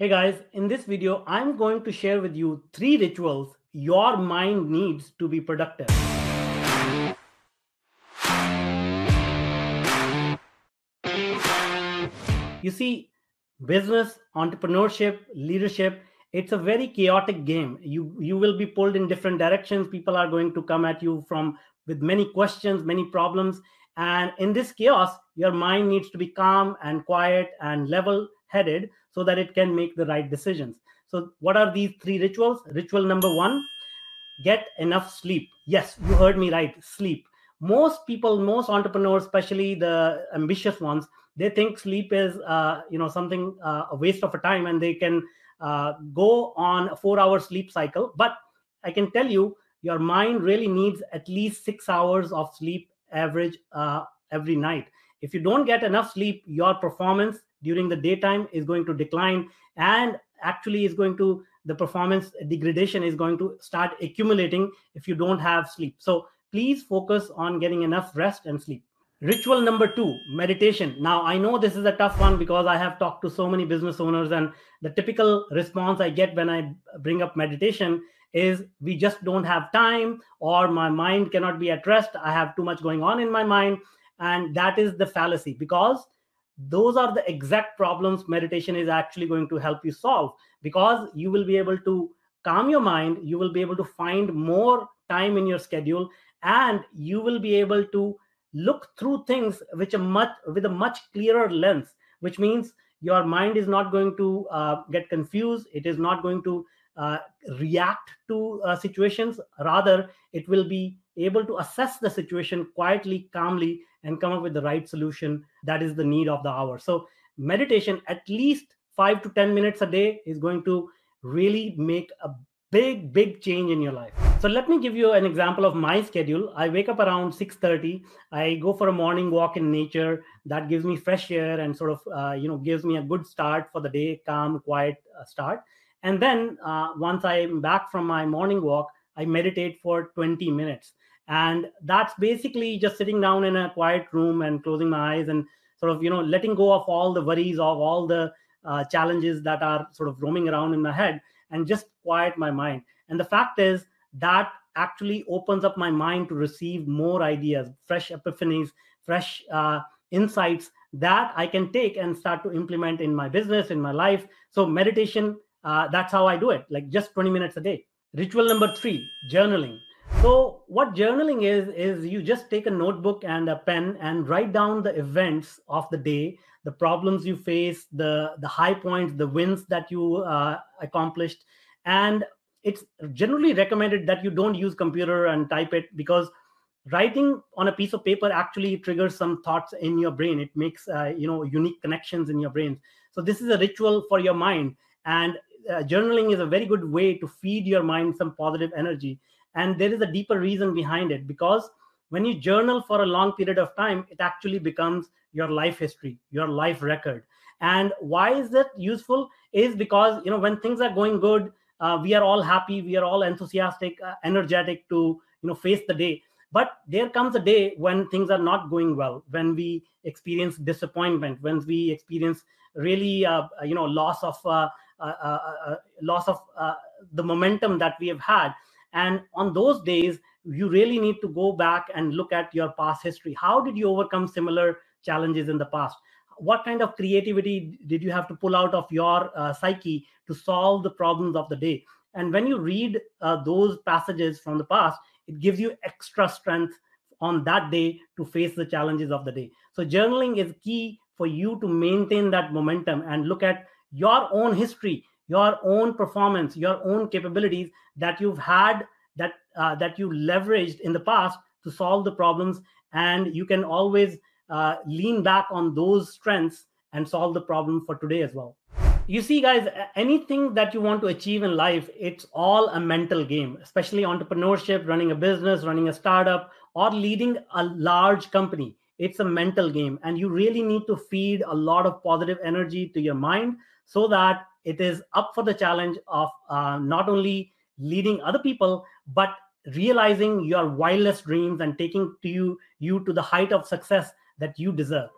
Hey guys, in this video, I'm going to share with you three rituals your mind needs to be productive. You see, business, entrepreneurship, leadership, it's a very chaotic game. You you will be pulled in different directions. People are going to come at you from with many questions, many problems. And in this chaos, your mind needs to be calm and quiet and level headed so that it can make the right decisions. So, what are these three rituals? Ritual number one get enough sleep. Yes, you heard me right, sleep. Most people, most entrepreneurs, especially the ambitious ones, they think sleep is, uh, you know, something uh, a waste of a time, and they can uh, go on a four-hour sleep cycle. But I can tell you, your mind really needs at least six hours of sleep average uh, every night. If you don't get enough sleep, your performance during the daytime is going to decline and actually is going to the performance degradation is going to start accumulating if you don't have sleep. So please focus on getting enough rest and sleep. Ritual number two meditation. Now i know this is a tough one because i have talked to so many business owners and the typical response i get when i bring up meditation is we just don't have time or my mind cannot be at rest. I have too much going on in my mind. And that is the fallacy because those are the exact problems meditation is actually going to help you solve because you will be able to calm your mind you will be able to find more time in your schedule and you will be able to look through things which are much with a much clearer lens which means your mind is not going to uh, get confused. It is not going to uh, react to uh, situations. Rather it will be able to assess the situation quietly calmly and come up with the right solution that is the need of the hour. So meditation at least 5 to 10 minutes a day is going to really make a big big change in your life. So let me give you an example of my schedule. I wake up around 6.30 i go for a morning walk in nature. That gives me fresh air and sort of uh, you know gives me a good start for the day calm quiet uh, start. And then uh, once i'm back from my morning walk i meditate for 20 minutes and that's basically just sitting down in a quiet room and closing my eyes and sort of you know letting go of all the worries of all the uh, challenges that are sort of roaming around in my head and just quiet my mind. And the fact is that actually opens up my mind to receive more ideas fresh epiphanies fresh uh, insights that i can take and start to implement in my business in my life. So meditation uh, that's how i do it like just 20 minutes a day. Ritual number three journaling so what journaling is is you just take a notebook and a pen and write down the events of the day the problems you face the the high points the wins that you uh, accomplished. And it's generally recommended that you don't use computer and type it because writing on a piece of paper actually triggers some thoughts in your brain. It makes uh, you know unique connections in your brain. So this is a ritual for your mind. And uh, journaling is a very good way to feed your mind some positive energy and there is a deeper reason behind it because when you journal for a long period of time it actually becomes your life history your life record. And why is that useful? Is because you know when things are going good uh, we are all happy we are all enthusiastic uh, energetic to you know face the day. But there comes a day when things are not going well when we experience disappointment when we experience really uh, you know loss of uh, uh, uh, loss of the momentum that we have had and on those days you really need to go back and look at your past history. How did you overcome similar challenges in the past? What kind of creativity did you have to pull out of your uh, psyche to solve the problems of the day? And when you read uh, those passages from the past it gives you extra strength on that day to face the challenges of the day. So journaling is key for you to maintain that momentum and look at your own history your own performance your own capabilities that you've had that uh, that you leveraged in the past to solve the problems. And you can always uh, lean back on those strengths and solve the problem for today as well. You see guys anything that you want to achieve in life it's all a mental game especially entrepreneurship running a business running a startup or leading a large company. It's a mental game and you really need to feed a lot of positive energy to your mind so that it is up for the challenge of uh, not only leading other people but realizing your wildest dreams and taking to you you to the height of success that you deserve